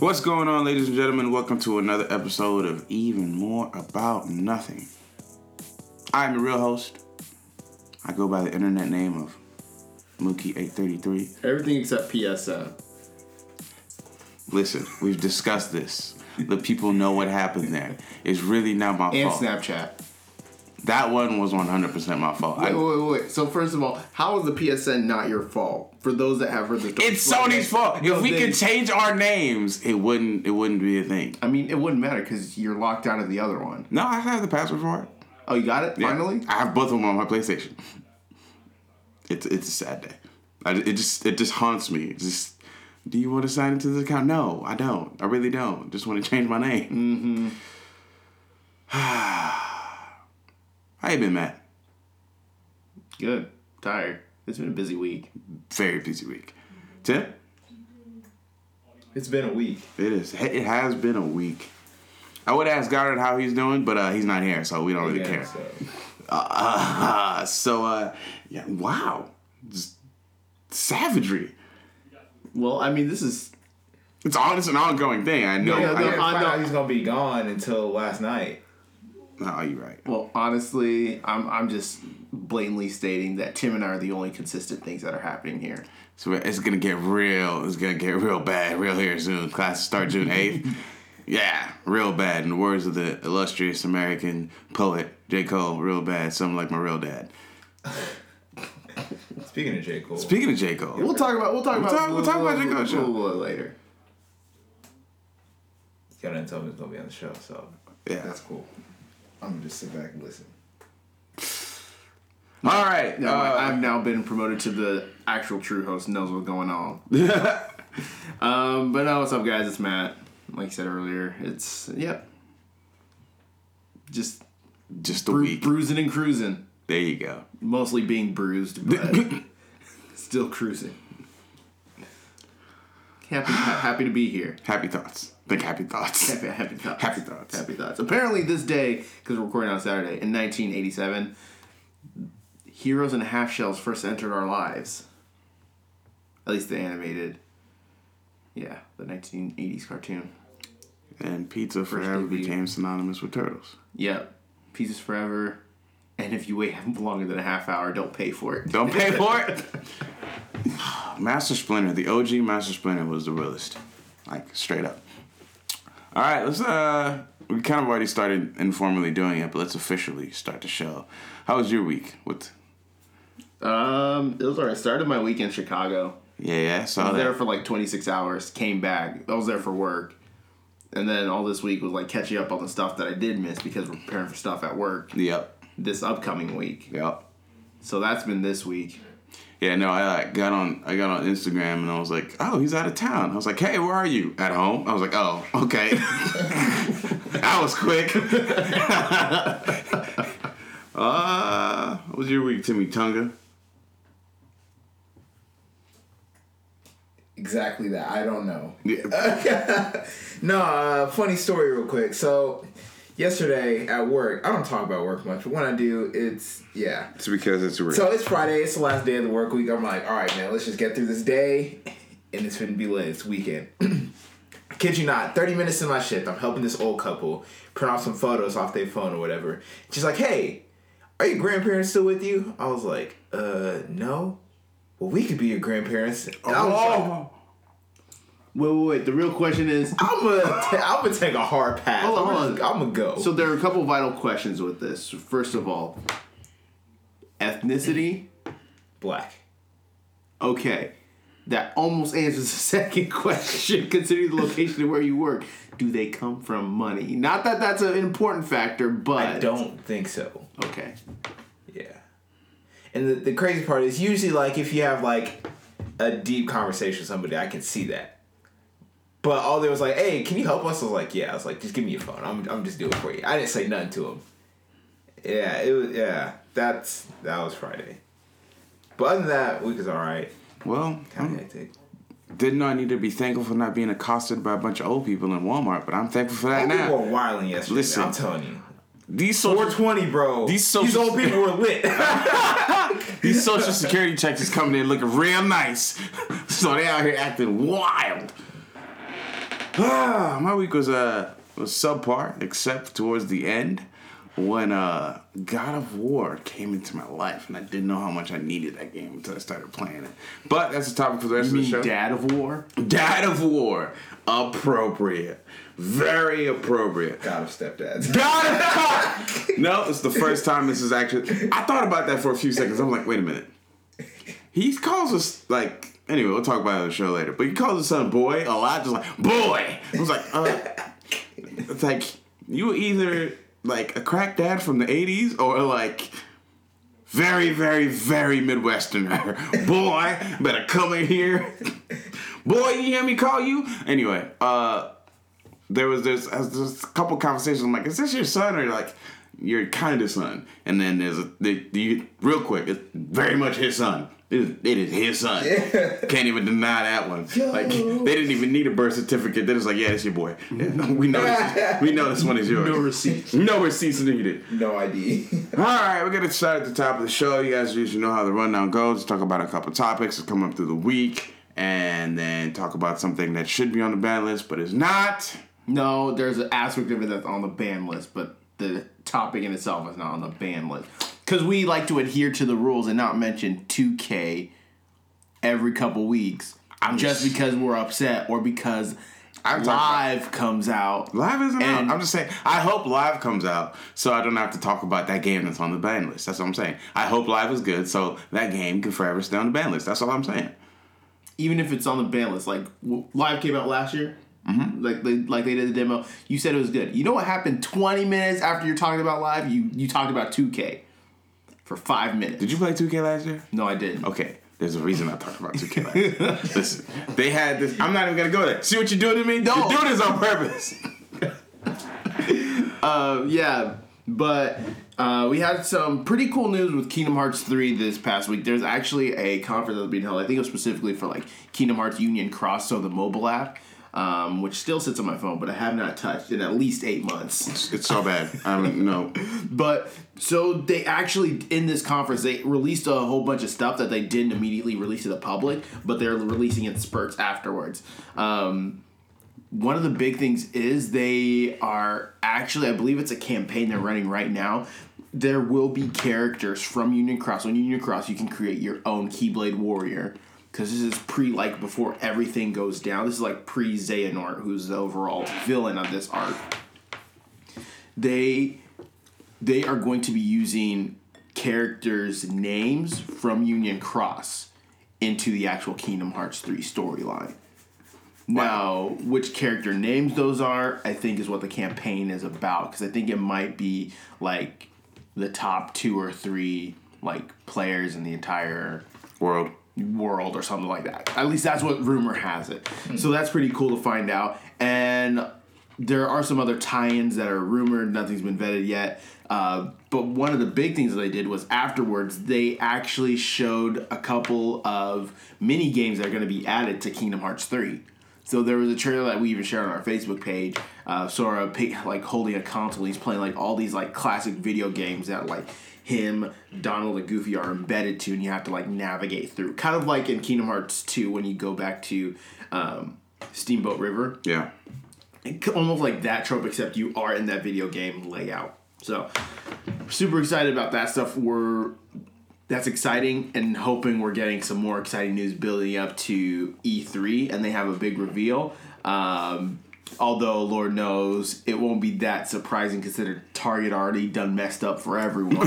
What's going on, ladies and gentlemen? Welcome to another episode of Even More About Nothing. I'm your real host. I go by the internet name of Mookie833. Everything except PSN. Listen, we've discussed this. The people know what happened there. It's really not my And fault. Snapchat. That one was 100% my fault. Wait, I- wait, wait. So first of all, how is the PSN not your fault? For those that have heard the story. it's Sony's fault. If we could change our names, it wouldn't. It wouldn't be a thing. I mean, it wouldn't matter because you're locked out of the other one. No, I have the password for it. Oh, you got it Yeah. finally. I have both of them on my PlayStation. It's it's a sad day. I, it just it just haunts me. It's just, do you want to sign into this account? No, I don't. I really don't. Just want to change my name. Mm-hmm. How you been, Matt? Good. Tired. It's been a busy week. Very busy week. Tim? It's been a week. It is. It has been a week. I would ask Goddard how he's doing, but uh, he's not here, so we don't really Again, care. so. Uh, so uh, yeah, wow, just savagery. Well, I mean, this is It's on. It's an ongoing thing. I know. Yeah, I, I no, I know. he's gonna be gone until last night. No, you're right. well, honestly, I'm I'm just blatantly stating that Tim and I are the only consistent things that are happening here. So it's gonna get real. It's gonna get real bad real here soon. Classes start June eighth. yeah, real bad. In the words of the illustrious American poet J. Cole, real bad. Something like my real dad. Speaking of J. Cole, Speaking of J. Cole, We'll talk about we'll talk We'll about talk- we'll talk about J. Cole show. a little later. y'all didn't tell me he's gonna be on the show, so yeah. that's cool. I'm gonna just sit back and listen. All right. No, uh, I've now been promoted to the actual true host. Knows what's going on. um, but no, what's up, guys? It's Matt. Like I said earlier, it's yep. Just just a bru- week. bruising and cruising. there you go. Mostly being bruised, but still cruising. Happy, happy to be here. Happy thoughts. Think happy thoughts. Happy, happy thoughts. Happy thoughts. Happy thoughts. Apparently, this day, because we're recording on Saturday, in 1987, Heroes and Half Shells first entered our lives. At least the animated. Yeah, the 1980s cartoon. And pizza forever debut. became synonymous with turtles. Yep. Pieces Forever. And if you wait longer than a half hour, don't pay for it. Don't pay for it. Master Splinter, the OG Master Splinter was the realest. Like straight up. All right, let's uh we kind of already started informally doing it, but let's officially start the show. How was your week? What Um, it was alright. Started my week in Chicago. Yeah, yeah, I I saw was there for like 26 hours, came back. I was there for work. And then all this week was like catching up on the stuff that I did miss because we're preparing for stuff at work Yep. this upcoming week. Yep. So that's been this week. Yeah, no, I like, got on I got on Instagram and I was like, "Oh, he's out of town." I was like, "Hey, where are you?" At home. I was like, "Oh, okay." that was quick. uh, what was your week, Timmy Tunga? Exactly that. I don't know. Yeah. No, uh, funny story, real quick. So, yesterday at work, I don't talk about work much, but when I do, it's yeah. It's because it's real. So it's Friday. It's the last day of the work week. I'm like, all right, man, let's just get through this day, and it's gonna be lit. It's weekend. I kid you not, 30 minutes in my shift, I'm helping this old couple print off some photos off their phone or whatever. She's like, hey, are your grandparents still with you? I was like, uh, no. Well, we could be your grandparents. And I was like, oh, Wait, wait, wait. The real question is I'm gonna, I'm gonna take a hard pass. Hold on, I'm, hold gonna- I'm gonna go. so there are a couple vital questions with this. First of all, ethnicity. black. Okay. That almost answers the second question, considering the location of where you work. Do they come from money? Not that that's an important factor, but I don't think so. Okay. Yeah. And the, the crazy part is usually like if you have like a deep conversation with somebody, I can see that. But all they was like, "Hey, can you help us?" I was like, "Yeah." I was like, "Just give me your phone. I'm I'm just doing it for you." I didn't say nothing to him. Yeah, it was. Yeah, that's that was Friday. But other than that, week is all right. well, Kind of hectic. didn't know I need to be thankful for not being accosted by a bunch of old people in Walmart, but I'm thankful for that People now. were wilding yesterday. Listen. I'm telling you. These social, 420, bro. These social, These, old people were lit. these social security checks is coming in looking real nice, so they out here acting wild. Ah, my week was uh was subpar, except towards the end when uh God of War came into my life, and I didn't know how much I needed that game until I started playing it. But that's the topic for the rest You of the show. Dad of War? Dad of War, appropriate, very appropriate. God of stepdads. God of No, it's the first time this is actually. I thought about that for a few seconds. I'm like, wait a minute. He calls us like. Anyway, we'll talk about it on the show later. But he calls his son boy a lot, just like boy. I was like, uh, it's like you were either like a crack dad from the '80s or like very, very, very Midwesterner. boy, better come in here. boy, you hear me call you? Anyway, uh, there was this, there's a couple conversations. I'm like, is this your son or like your kind of son? And then there's a the, the real quick, it's very much his son. It is, it is his son. Can't even deny that one. Like they didn't even need a birth certificate. They're just like, yeah, it's your boy. Yeah, we know this, we know this one is yours. No receipts. No receipts needed. no ID. All right, we're gonna start at the top of the show. You guys usually know how the rundown goes. Talk about a couple topics that come up through the week, and then talk about something that should be on the ban list but is not. No, there's an aspect of it that's on the ban list, but the topic in itself is not on the ban list. Because we like to adhere to the rules and not mention 2K every couple weeks I'm just because we're upset or because I'm talking about- live comes out. Live isn't out. I'm just saying. I hope live comes out so I don't have to talk about that game that's on the ban list. That's what I'm saying. I hope live is good so that game can forever stay on the ban list. That's all I'm saying. Even if it's on the ban list, like live came out last year. Mm-hmm. Like they like they did the demo. You said it was good. You know what happened 20 minutes after you're talking about live? You you talked about 2K for five minutes. Did you play 2K last year? No, I didn't. Okay. There's a reason I talked about 2K last year. Listen, they had this. I'm not even gonna go there. See what you're doing to me? No. You're doing this on purpose. Uh, yeah, but uh, we had some pretty cool news with Kingdom Hearts 3 this past week. There's actually a conference that's being held. I think it was specifically for like Kingdom Hearts Union Cross, so the mobile app, um, which still sits on my phone, but I have not touched in at least eight months. It's so bad. I don't know. But so they actually in this conference they released a whole bunch of stuff that they didn't immediately release to the public, but they're releasing in spurts afterwards. Um, one of the big things is they are actually, I believe it's a campaign they're running right now. There will be characters from Union Cross. On Union Cross, you can create your own Keyblade Warrior. Because this is pre, like, before everything goes down. This is like pre Xehanort, who's the overall villain of this arc. They they are going to be using characters' names from Union Cross into the actual Kingdom Hearts 3 storyline. Now, which character names those are, I think is what the campaign is about because I think it might be like the top two or three like players in the entire World. World or something like that. At least that's what rumor has it. So that's pretty cool to find out. And there are some other tie-ins that are rumored. Nothing's been vetted yet. Uh, but one of the big things that they did was afterwards they actually showed a couple of mini games that are going to be added to Kingdom Hearts three. So there was a trailer that we even shared on our Facebook page. Uh, Sora like holding a console, he's playing like all these like classic video games that like him, Donald, and Goofy are embedded to, and you have to like navigate through. Kind of like in Kingdom Hearts two when you go back to um, Steamboat River, Yeah. Almost like that trope, except you are in that video game layout. So super excited about that stuff. We're that's exciting and hoping we're getting some more exciting news building up to E3 and they have a big reveal. Um, although Lord knows it won't be that surprising considering Target already done messed up for everyone.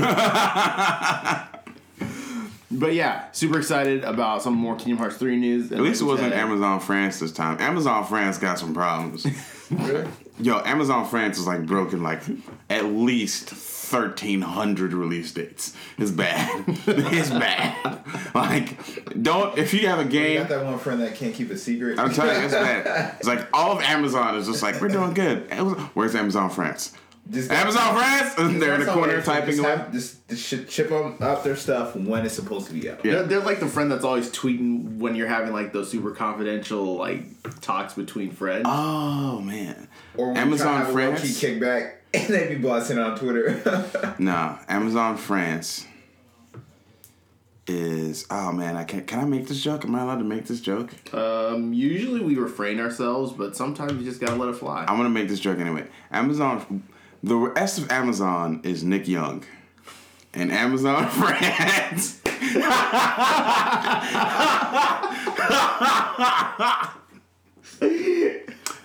but yeah, super excited about some more Kingdom Hearts 3 news. At least it wasn't Amazon France this time. Amazon France got some problems. really? Yo, Amazon France is like broken like at least thirteen hundred release dates. It's bad. it's bad. Like, don't if you have a You game. got that one friend that can't keep a secret. I'm telling you, it's bad. It's like all of Amazon is just like we're doing good. Where's Amazon France? Just- Amazon France, and they're in the corner typing just away. have- Just, just ship, ship them up their stuff when it's supposed to be out. Yeah. They're, they're like the friend that's always tweeting when you're having like those super confidential like talks between friends. Oh man, Or when Amazon you try to have France? a low-key kickback and they be blasting on Twitter. no, Amazon France is oh man, I can't can I make this joke? Am I allowed to make this joke? Um, usually we refrain ourselves, but sometimes you just gotta let it fly. I'm gonna make this joke anyway. Amazon, the rest of Amazon is Nick Young, and Amazon France.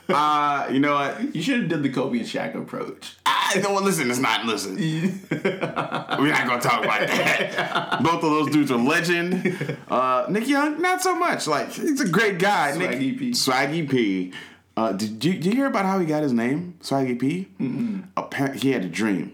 uh, you know what? You should have done the Kobe and Shaq approach. I don't listen. It's not listen. We're not gonna talk about that. Both of those dudes are legend. Uh, Nick Young, not so much. Like he's a great guy. Swaggy Nick, P. Swaggy P. Uh, did you did you hear about how he got his name, Swaggy P? Mm-hmm. Apparently, he had a dream.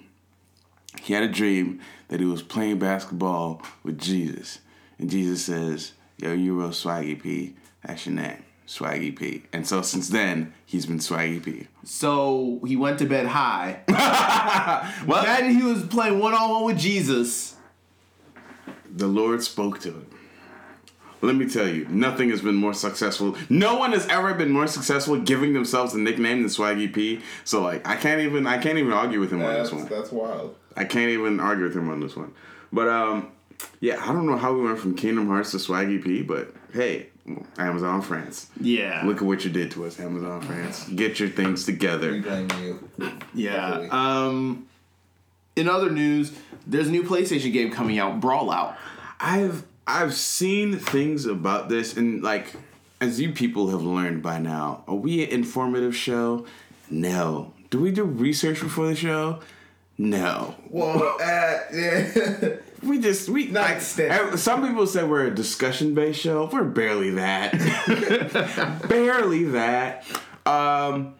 He had a dream that he was playing basketball with Jesus, and Jesus says, "Yo, you real Swaggy P. That's your name, Swaggy P." And so since then, he's been Swaggy P. So he went to bed high. Well, Imagine he was playing one on one with Jesus. the Lord spoke to him. Let me tell you, nothing has been more successful. No one has ever been more successful giving themselves a nickname than Swaggy P. So like, I can't even, I can't even argue with him on this one. that's wild. I can't even argue with him on this one. But um, yeah, I don't know how we went from Kingdom Hearts to Swaggy P, but hey, Amazon France. Yeah. Look at what you did to us, Amazon France. Get your things together. blame you. yeah. Definitely. Um, in other news, there's a new PlayStation game coming out, Brawlout. I've I've seen things about this and like as you people have learned by now, are we an informative show? No. Do we do research before the show? No. Well, uh, yeah. We just we Not like, some people say we're a discussion based show. We're barely that. barely that. Um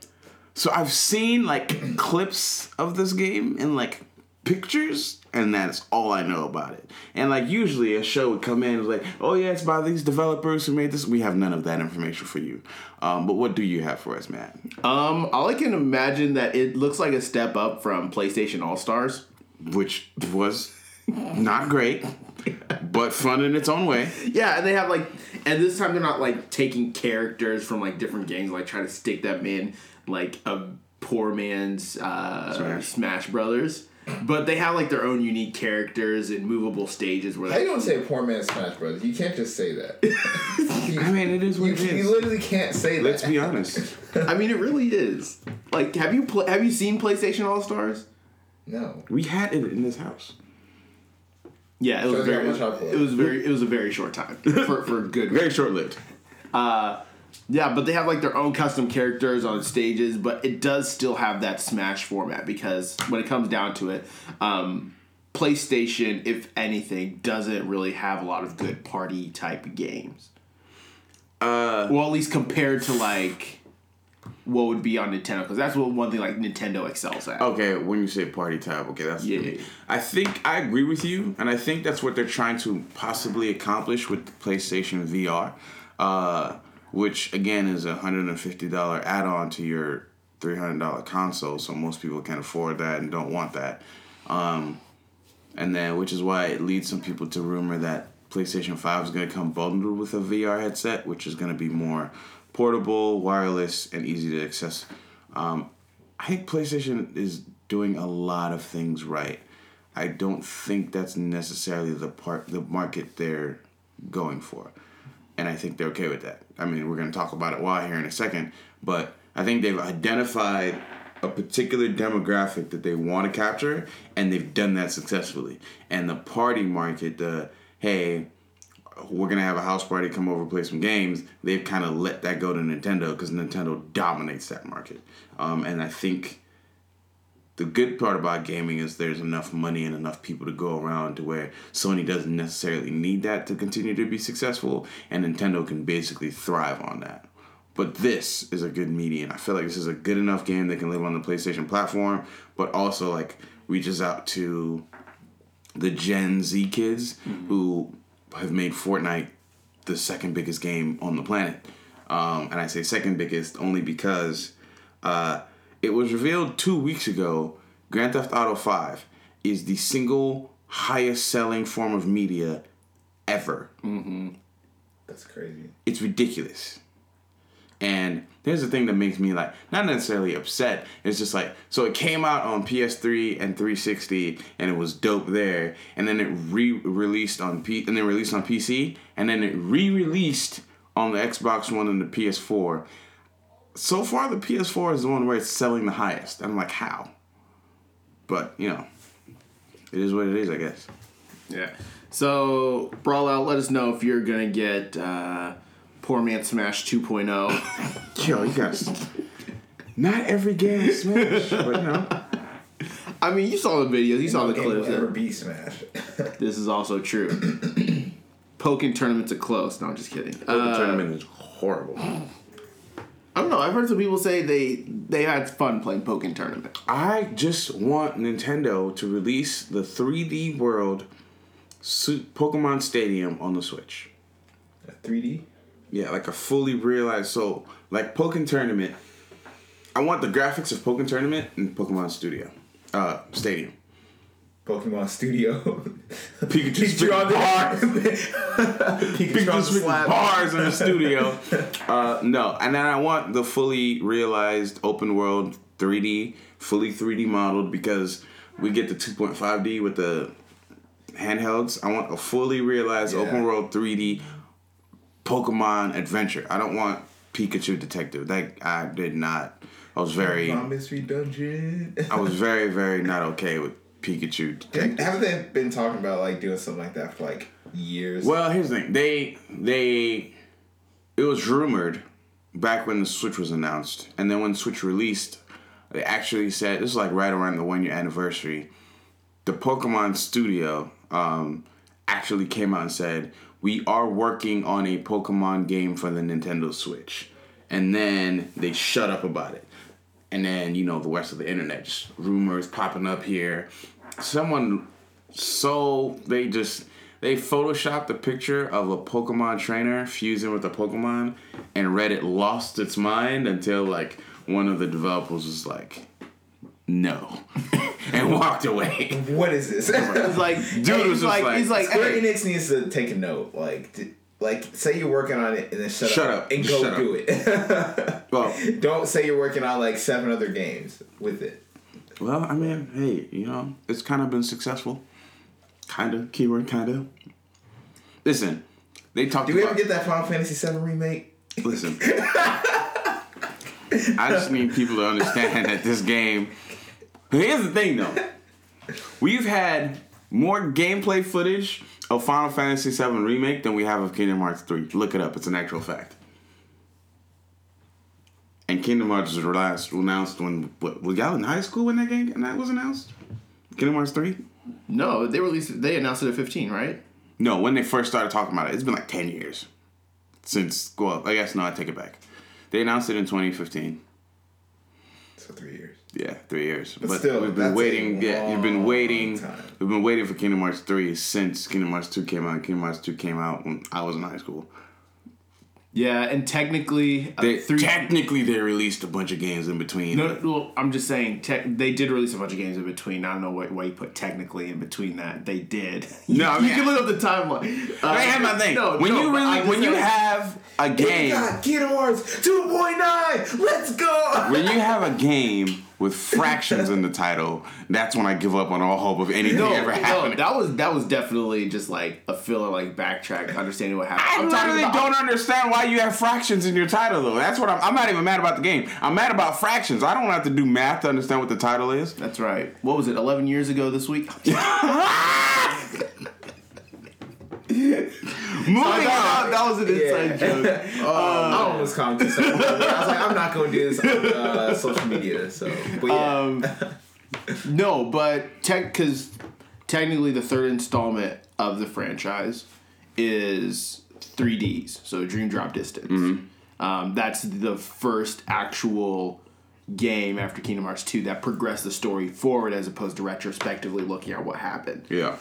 so I've seen like clips of this game and like pictures and that's all I know about it. And like usually a show would come in and like, "Oh yeah, it's by these developers who made this." We have none of that information for you. Um, but what do you have for us, Matt? Um, all I can imagine that it looks like a step up from PlayStation All Stars. Which was not great, but fun in its own way. Yeah, and they have like, and this time they're not like taking characters from like different games, like trying to stick them in like a poor man's uh, Smash. Smash Brothers. But they have like their own unique characters and movable stages where How you they, don't say poor man Smash Brothers? You can't just say that. I mean, it is what you, it you literally can't say that. Let's be honest. I mean, it really is. Like, have you pl- have you seen PlayStation All Stars? No. We had it in this house. Yeah, it was Shows very. much I play. It was very. It was a very short time for for good. Very short lived. Uh, Yeah, but they have like their own custom characters on stages, but it does still have that Smash format because when it comes down to it, um, PlayStation, if anything, doesn't really have a lot of good party type games. Uh, Well, at least compared to like what would be on Nintendo, because that's what one thing like Nintendo excels at. okay, when you say party type, okay, that's Yeah. I think I agree with you, and I think that's what they're trying to possibly accomplish with the PlayStation VR, uh, which again is a hundred and fifty dollar add on to your three hundred dollar console. So most people can't afford that and don't want that, um, and then which is why it leads some people to rumor that PlayStation Five is going to come bundled with a VR headset, which is going to be more portable, wireless, and easy to access. Um, I think PlayStation is doing a lot of things right. I don't think that's necessarily the part the market they're going for. And I think they're okay with that. I mean, we're going to talk about it why here in a second, but I think they've identified a particular demographic that they want to capture and they've done that successfully. And the party market, the hey, we're gonna have a house party, come over, play some games. They've kind of let that go to Nintendo because Nintendo dominates that market. Um, and I think the good part about gaming is there's enough money and enough people to go around to where Sony doesn't necessarily need that to continue to be successful, and Nintendo can basically thrive on that. But this is a good median. I feel like this is a good enough game that can live on the PlayStation platform, but also like reaches out to the Gen Z kids who have made Fortnite the second biggest game on the planet. Um, and I say second biggest only because uh, it was revealed two weeks ago Grand Theft Auto 5 is the single highest selling form of media ever. Mm-hmm. That's crazy. It's ridiculous. And here's the thing that makes me like not necessarily upset. It's just like so it came out on PS3 and 360 and it was dope there, and then it re-released on P and then released on PC, and then it re-released on the Xbox One and the PS4. So far, the PS4 is the one where it's selling the highest. I'm like, how? But you know, it is what it is, I guess. Yeah. So, Brawlout, let us know if you're going to get uh, Poor Man Smash oh. 2.0. Yo, you guys. Not every game is Smash, but you know. I mean, you saw the videos, you saw the game will clips. ever be Smash. This is also true. Pokken tournaments are close. No, I'm just kidding. The Uh, tournament is horrible. I don't know. I've heard some people say they they had fun playing Pokemon tournament. I just want Nintendo to release the 3D World Pokemon Stadium on the Switch. A 3D. Yeah, like a fully realized so like Pokemon Tournament. I want the graphics of Pokemon Tournament in Pokemon Studio. Uh Stadium. Pokemon Studio. Pikachu Pikachu on bars. Pikachu on the Pikachu slab. bars in the studio. Uh, no, and then I want the fully realized open world 3D, fully 3D modeled because we get the 2.5D with the handhelds. I want a fully realized Yeah. open world 3D Pokemon adventure. I don't want Pikachu Detective. That I did not. I was very. Mystery Dungeon. I was very very not okay with Pikachu Detective. Haven't they been talking about like doing something like that for like years? Well, here's the thing. They they it was rumored back when the Switch was announced, and then when Switch released, they actually said this is like right around the one year anniversary. The Pokemon Studio um, actually came out and said we are working on a Pokemon game for the Nintendo Switch, and then they shut up about it. And then you know the rest of the internet just rumors popping up here. Someone so they just they photoshopped a picture of a Pokemon trainer fusing with a Pokemon, and Reddit lost its mind until like one of the developers was like, "No," and walked away. what is this? It's like, Dude dude, was just like, like, he's like, Square Enix needs to take a note. Like, d- like say you're working on it and then shut, Shut up, up. and go do it. Well, Don't say you're working on like seven other games with it. Well, I mean, hey, you know, it's kind of been successful. Kind of keyword, kind of. Listen, they talked Do we about. ever get that Final Fantasy VII remake? Listen. I just need people to understand that this game. Here's the thing, though. We've had more gameplay footage of Final Fantasy VII Remake than we have of Kingdom Hearts 3. Look it up, it's an actual fact. And Kingdom Hearts was last announced when. What, was y'all in high school when that game and that was announced? Kingdom Hearts 3? no, they released, they announced it at 15, right? No, when they first started talking about it, it's been like 10 years since. Well, I guess no, I take it back. They announced it in 2015. So three years. Yeah, three years. But, still, we've that's been a waiting. Yeah, you've been waiting. time. We've been waiting for Kingdom Hearts three since Kingdom Hearts two came out. Kingdom Hearts two came out when I was in high school. Yeah, and technically, uh, They three. technically they released a bunch of games in between. no, well, I'm just saying, tech, they did release a bunch of games in between. I don't know why, why you put technically in between that. They did. You, No, I you can look up the timeline. Uh, I have my thing. No, when no, you really when you have a game got Kingdom Hearts 2.9. Let's go. when you have a game with fractions in the title, that's when I give up on all hope of anything No, ever no, happening. that was that was definitely just like a filler, like backtrack, understanding what happened. I I'm literally about- don't understand why you have fractions in your title, though. That's what I'm. I'm not even mad about the game. I'm mad about fractions. I don't have to do math to understand what the title is. That's right. What was it? Eleven years ago this week. Moving that, on. that was an inside joke. I almost commented something. I was like, I'm not going to do this on uh, social media. So, but yeah. Um, no, but tech because technically the third installment of the franchise is 3Ds, so Dream Drop Distance. Um, that's the first actual game after Kingdom Hearts 2 that progressed the story forward as opposed to retrospectively looking at what happened. Yeah.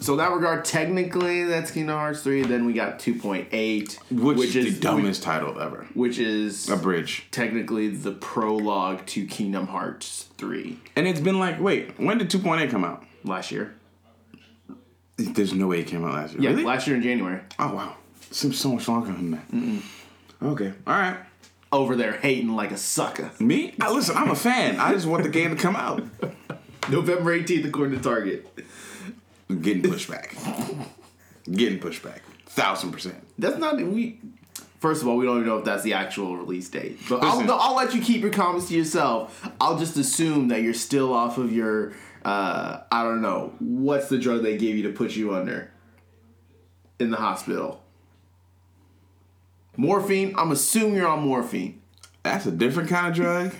So that regard, technically that's Kingdom Hearts 3. Then we got 2.8, Which, is the dumbest title ever. Which is A bridge. technically the prologue to Kingdom Hearts 3 And it's been like, wait, when did 2.8 come out? last year. There's no way it came out last year. Yeah, Really? last year in January. oh, wow. Seems so much longer than that. Okay. All right. over there hating like a sucker. Me? I, listen, I'm a fan. I just want the game to come out. November 18th, according to Target. Getting pushed back. Getting pushed back. Thousand percent. That's not we. First of all, we don't even know if that's the actual release date. But. I'll, I'll let you keep your comments to yourself. I'll just assume that you're still off of your. Uh, I don't know what's the drug they gave you to put you under in the hospital. Morphine. I'm assuming you're on morphine. That's a different kind of drug.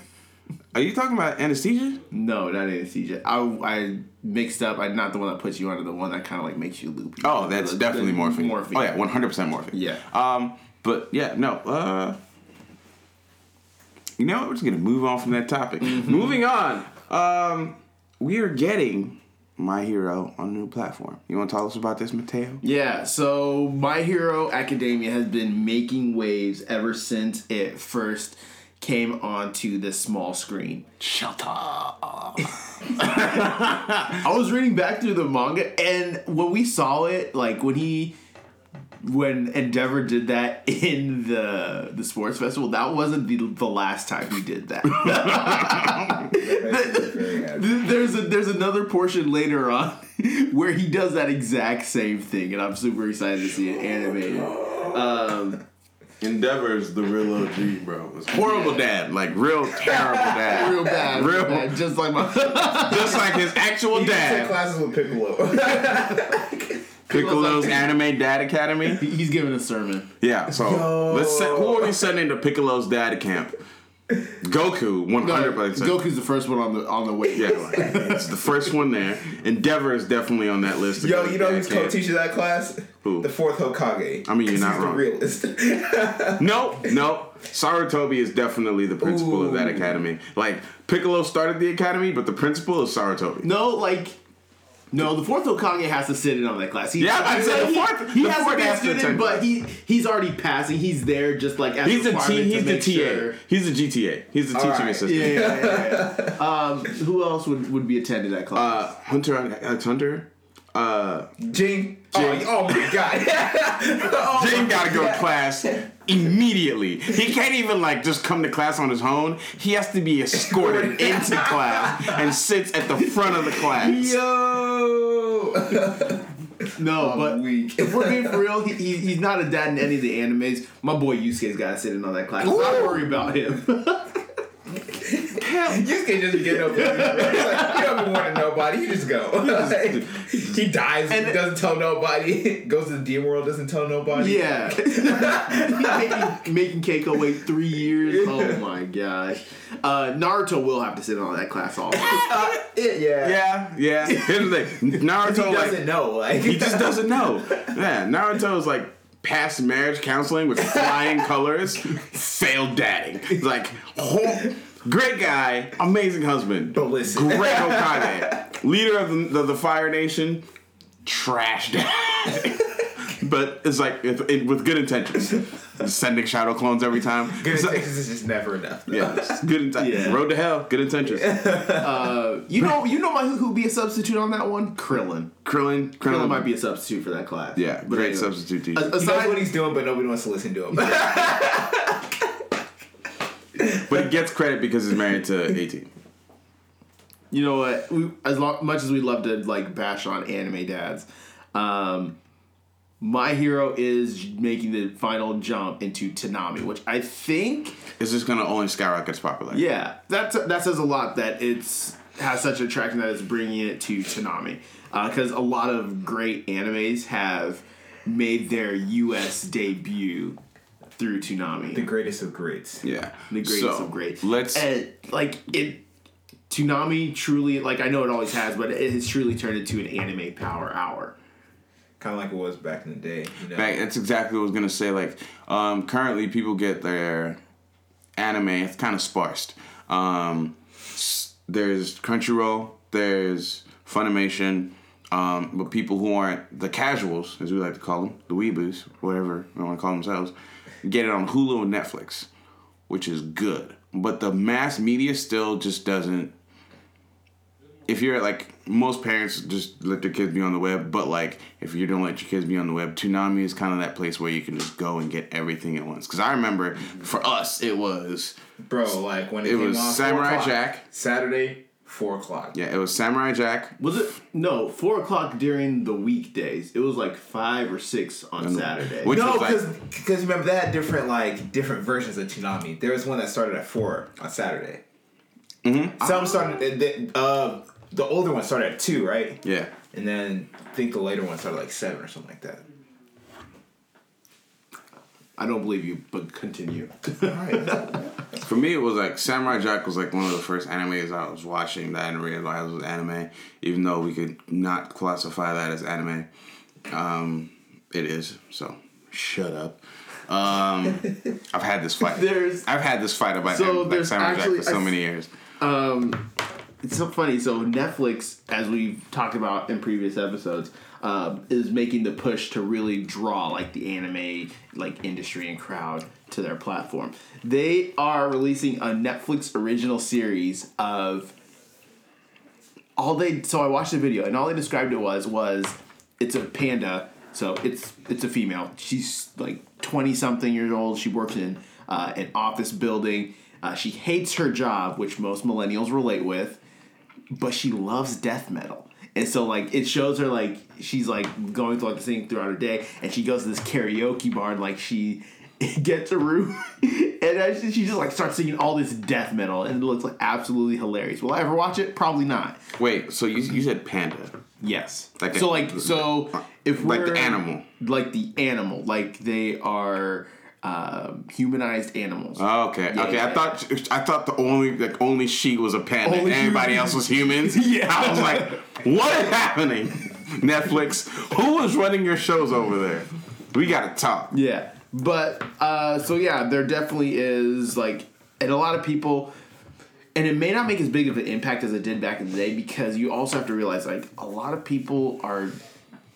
Are you talking about anesthesia? No, not anesthesia. I, I mixed up. I'm not the one that puts you under. The one that kind of like makes you loopy. Oh, that's The- definitely the morphine. Morphine. Oh yeah, one hundred percent morphine. Yeah. Um, but yeah, no. Uh, you know what? We're just gonna move on from that topic. Mm-hmm. Moving on. Um, we are getting My Hero on a new platform. You want to tell us about this, Mateo? Yeah, so My Hero Academia has been making waves ever since it first came onto the small screen. Shut up. I was reading back through the manga, and when we saw it, like when he, when Endeavor did that in the the sports festival, that wasn't the the last time he did that. Very there's a there's another portion later on where he does that exact same thing, and I'm super excited to see it animated. Um, Endeavor's the real OG, bro. It's horrible dad, like real terrible dad, real bad, real Real- bad, just like my. just like his actual He took dad. classes with Piccolo. Piccolo's Anime Dad Academy. He's giving a sermon. Yeah, so Yo. let's set, who are we sending to Piccolo's dad camp? Goku, hundred percent. Goku's the first one on the on the way. Yeah, it's the first one there. Endeavor is definitely on that list. Yo, you know who's co-teaching that class? Who? The fourth Hokage. I mean, you're not wrong. Realist. No, no. Sarutobi is definitely the principal of that academy. Like Piccolo started the academy, but the principal is Sarutobi. No, like. No, the fourth Hokage has to sit in on that class. He, Yeah, I'd say the fourth- He, the has fourth to be a has to student, but he he's already passing. He's there just like as He's a the T. He's the TA. sure- He's the GTA. He's the All teaching right. assistant. Yeah, yeah, yeah. yeah. um, who else would, would be attending that class? Uh, Hunter X Hunter. Uh, Ging. Oh, Ging. Oh, my god. oh my gotta go to class immediately. He can't even like just come to class on his own. He has to be escorted into class and sits at the front of the class. Yo. no, I'm but weak. if we're being for real, he, he, he's not a dad in any of the animes. My boy Yusuke's got to sit in on that class. I worry about him. You can just get up. He's like, you don't even want to nobody. You just go. he dies. And- doesn't tell nobody. Goes to the demon world. Doesn't tell nobody. yeah, making, making Keiko wait three years. Oh my gosh. Uh, Naruto will have to sit in on that class also. Uh, it- yeah. Yeah, yeah. Here's the thing. He Naruto doesn't like know. Like he just doesn't know. Yeah, Naruto is like past marriage counseling with flying colors, failed dadding. He's like whole, great guy, amazing husband, But listen. great Hokage, leader of the, the, the Fire Nation, trash dad. but it's like it, it, with good intentions, sending shadow clones every time. Good So- intentions is just never enough. yeah, it's good intentions. Yeah. Road to hell, good intentions. Uh, you know, you know my who would be a substitute on that one? Krillin. Krillin, Krillin, Krillin might be a substitute for that class. yeah, But great anyway. substitute teacher. A- He knows what he's doing, but nobody wants to listen to him. But he gets credit because he's married to 18. you know what? We, as much as we love to like bash on anime dads, um, my hero is making the final jump into Toonami, which I think, is just gonna only skyrocket its popularity. yeah, that that says a lot that it's has such attraction that it's bringing it to Toonami, because a lot of great animes have made their U.S. debut through Toonami. the greatest of greats. Yeah. the greatest So, of greats. Let's. and like it Toonami truly like I know it always has, but it has truly turned into an anime power hour. Kind of like it was back in the day. You know? back, that's exactly what I was gonna say. Like, um, currently people get their anime. It's kind of sparse. Um, s- there's Crunchyroll. There's Funimation. Um, but people who aren't the casuals, as we like to call them, the weeboos, whatever they want to call themselves, get it on Hulu and Netflix, which is good. But the mass media still just doesn't if you're like most parents just let their kids be on the web, but like if you don't let your kids be on the web, Toonami is kind of that place where you can just go and get everything at once. Because I remember for us it was Bro, like when it, It came was on, 4 Samurai Jack. Saturday, four o'clock. yeah it was Samurai Jack. Was it no four o'clock during the weekdays? It was like five or six on Saturday. Which no, was like- because because remember they had different like different versions of Toonami. There was one that started at four on Saturday. Mm-hmm. Some started. The, uh, the older one started at two, right? Yeah. And then I think the later one started like seven or something like that. I don't believe you, but continue. All right. For me, it was like Samurai Jack was like one of the first animes I was watching that I didn't realize was anime, even though we could not classify that as anime. Um, it is so. Shut up. Um, I've had this fight. There's- I've had this fight about So like Samurai actually- Jack for so I- many years. Um, it's so funny. So Netflix, as we've talked about in previous episodes, um, is making the push to really draw like the anime like industry and crowd to their platform. They are releasing a Netflix original series of all they. So I watched the video and all they described it was was it's a panda. So it's it's a female. She's like twenty something years old. She works in uh, an office building. Uh, she hates her job, which most millennials relate with, but she loves death metal. And so like it shows her like she's like going through like the thing throughout her day, and she goes to this karaoke bar and like she gets a room, and she she just like starts singing all this death metal, and it looks like absolutely hilarious. Will I ever watch it? Probably not. Wait, so you, you said panda? Yes. Like so a- like so if Like the animal. like the animal, like they are um, humanized animals. Oh, okay, Yeah, okay. yeah. I thought I thought the only like only she was a panda. Only and everybody human- else was humans. Yeah. I was like, what is happening? Netflix, who is running your shows over there? We gotta talk. Yeah, but uh, so yeah, there definitely is like, and a lot of people, and it may not make as big of an impact as it did back in the day because you also have to realize like a lot of people are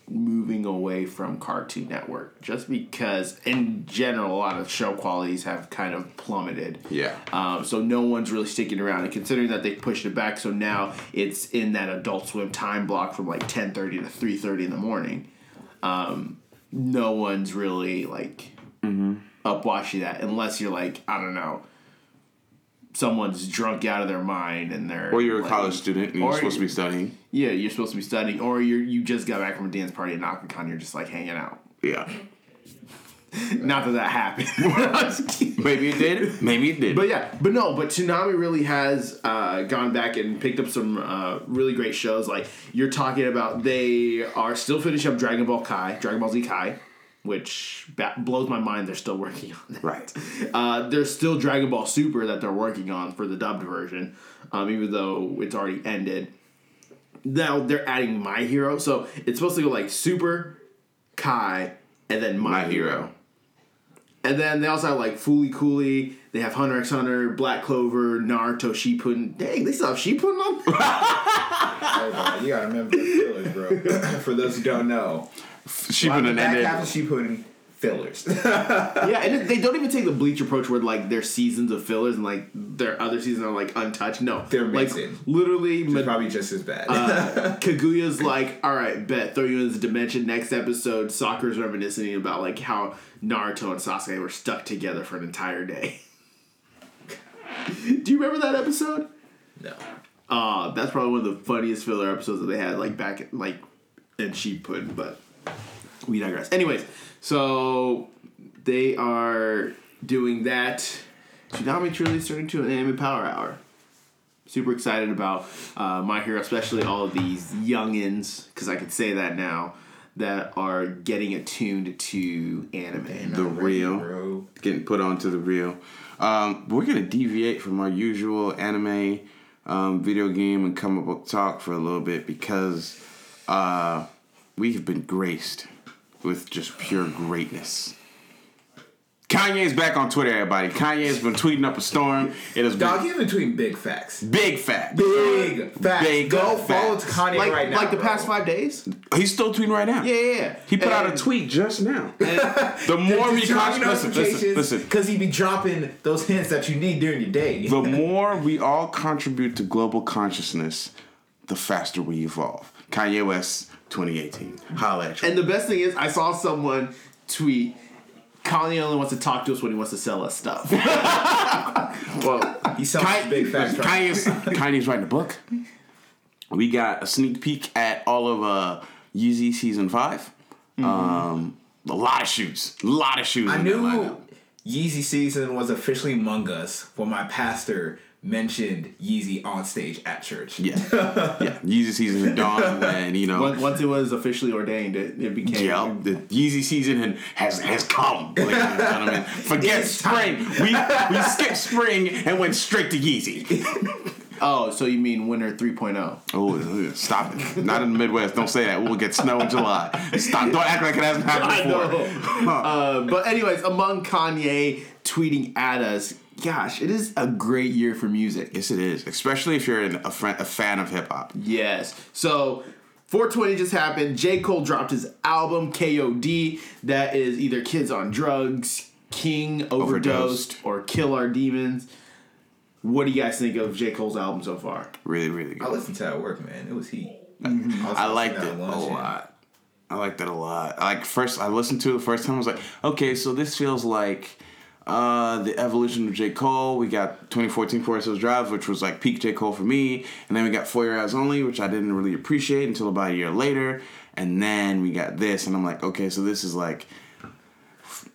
moving away from Cartoon Network just because in general a lot of show qualities have kind of plummeted. Yeah. Um, so no one's really sticking around, and considering that they pushed it back, so now it's in that Adult Swim time block from like ten thirty to three thirty in the morning. Um, no one's really like up watching that unless you're like I don't know, someone's drunk out of their mind and they're Or you're a like- college student and you're supposed to be studying. yeah, you're supposed to be studying, or you you just got back from a dance party at NakaCon, you're just like hanging out. Yeah. Not that that happened. Maybe it did. Maybe it did. But yeah, but no, but Toonami really has uh, gone back and picked up some uh, really great shows. Like you're talking about, they are still finishing up Dragon Ball Kai, Dragon Ball Z Kai, which ba- blows my mind. They're still working on that. Right. Uh, there's still Dragon Ball Super that they're working on for the dubbed version, um, even though it's already ended. Now they're adding My Hero, so it's supposed to go like Super, Kai, and then My, My Hero. Hero. And then they also have like Fooly Cooley. They have Hunter x Hunter, Black Clover, Naruto, Shippuden. Dang, they still have Shippuden on. Oh, God, you gotta remember the fillers, bro. For those who don't know, she put the an back ended. half of she put in fillers. yeah, and they don't even take the Bleach approach where like their seasons of fillers and like their other seasons are like untouched. No, They're like mixing. literally. It's Ma- probably just as bad. uh, Kaguya's like, all right, bet throw you in this dimension. Next episode, Sakura's reminiscing about like how Naruto and Sasuke were stuck together for an entire day. Do you remember that episode? no. Uh, that's probably one of the funniest filler episodes that they had, like back at, like in Shippuden, but we digress. Anyways, so they are doing that. Toonami truly turning into an anime power hour. Super excited about uh, My Hero, especially all of these youngins, because I can say that now, that are getting attuned to anime. The real. Bro. Getting put onto the real. Um, we're gonna deviate from our usual anime um, video game and comic book talk for a little bit because uh, we have been graced with just pure greatness. Kanye's back on Twitter, everybody. Kanye's been tweeting up a storm. It has Dog, been he's between big facts. big facts. Big facts. Big Go facts. follow Kanye Like, right now. like the bro. past five days? He's still tweeting right now. Yeah, yeah, yeah. He put out a tweet just now. the more we con- listen, listen, listen. because he be dropping those hints that you need during your day. the more we all contribute to global consciousness, the faster we evolve. Kanye West, 2018. Holla at you. And the best thing is, I saw someone tweet, Kanye only wants to talk to us when he wants to sell us stuff. well, He sells Kanye, big facts. right? Kanye's, Kanye's writing a book. We got a sneak peek at all of uh, Yeezy season 5 Um, a lot of shoots. A lot of shoots. I knew. Yeezy season was officially among us when my pastor mentioned Yeezy on stage at church. Yeah. yeah. Yeezy season had dawned when, you know. Once once it was officially ordained, it, it became. Yeah, the Yeezy season had, has has come, ladies and gentlemen. Forget It's spring. We we skipped spring and went straight to Yeezy. Oh, so you mean winter 3.0? Oh, stop it! Not in the Midwest. Don't say that. We'll get snow in July. Stop. Don't act like it hasn't happened I before. know. uh, but anyways, among Kanye tweeting at us, gosh, it is a great year for music. Yes, it is. Especially if you're an, a, friend, a fan of hip hop. Yes. So 420 just happened. J. Cole dropped his album KOD. That is either Kids on Drugs, King Overdosed, Overdosed. or Kill Our Demons. What do you guys think of J. Cole's album so far? Really, really I listened to it at work, man. It was heat. Mm-hmm. I liked it a to that lunch, yeah. lot. I liked it a lot. Like first, I listened to it the first time. I was like, okay, so this feels like uh, the evolution of J. Cole. We got 2014 Forest Hills Drive, which was like peak J. Cole for me, and then we got For Your Eyes Only, which I didn't really appreciate until about a year later, and then we got this, and I'm like, okay, so this is like